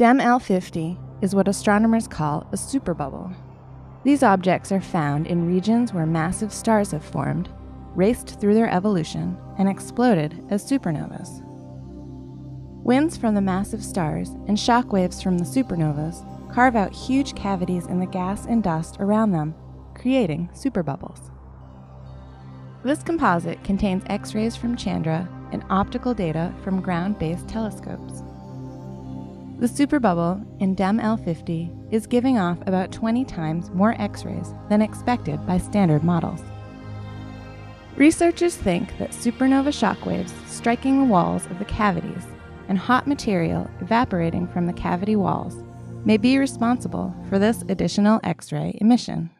DEM L50 is what astronomers call a superbubble. These objects are found in regions where massive stars have formed, raced through their evolution, and exploded as supernovas. Winds from the massive stars and shock waves from the supernovas carve out huge cavities in the gas and dust around them, creating superbubbles. This composite contains X rays from Chandra and optical data from ground based telescopes. The superbubble in DEM L50 is giving off about 20 times more X rays than expected by standard models. Researchers think that supernova shockwaves striking the walls of the cavities and hot material evaporating from the cavity walls may be responsible for this additional X ray emission.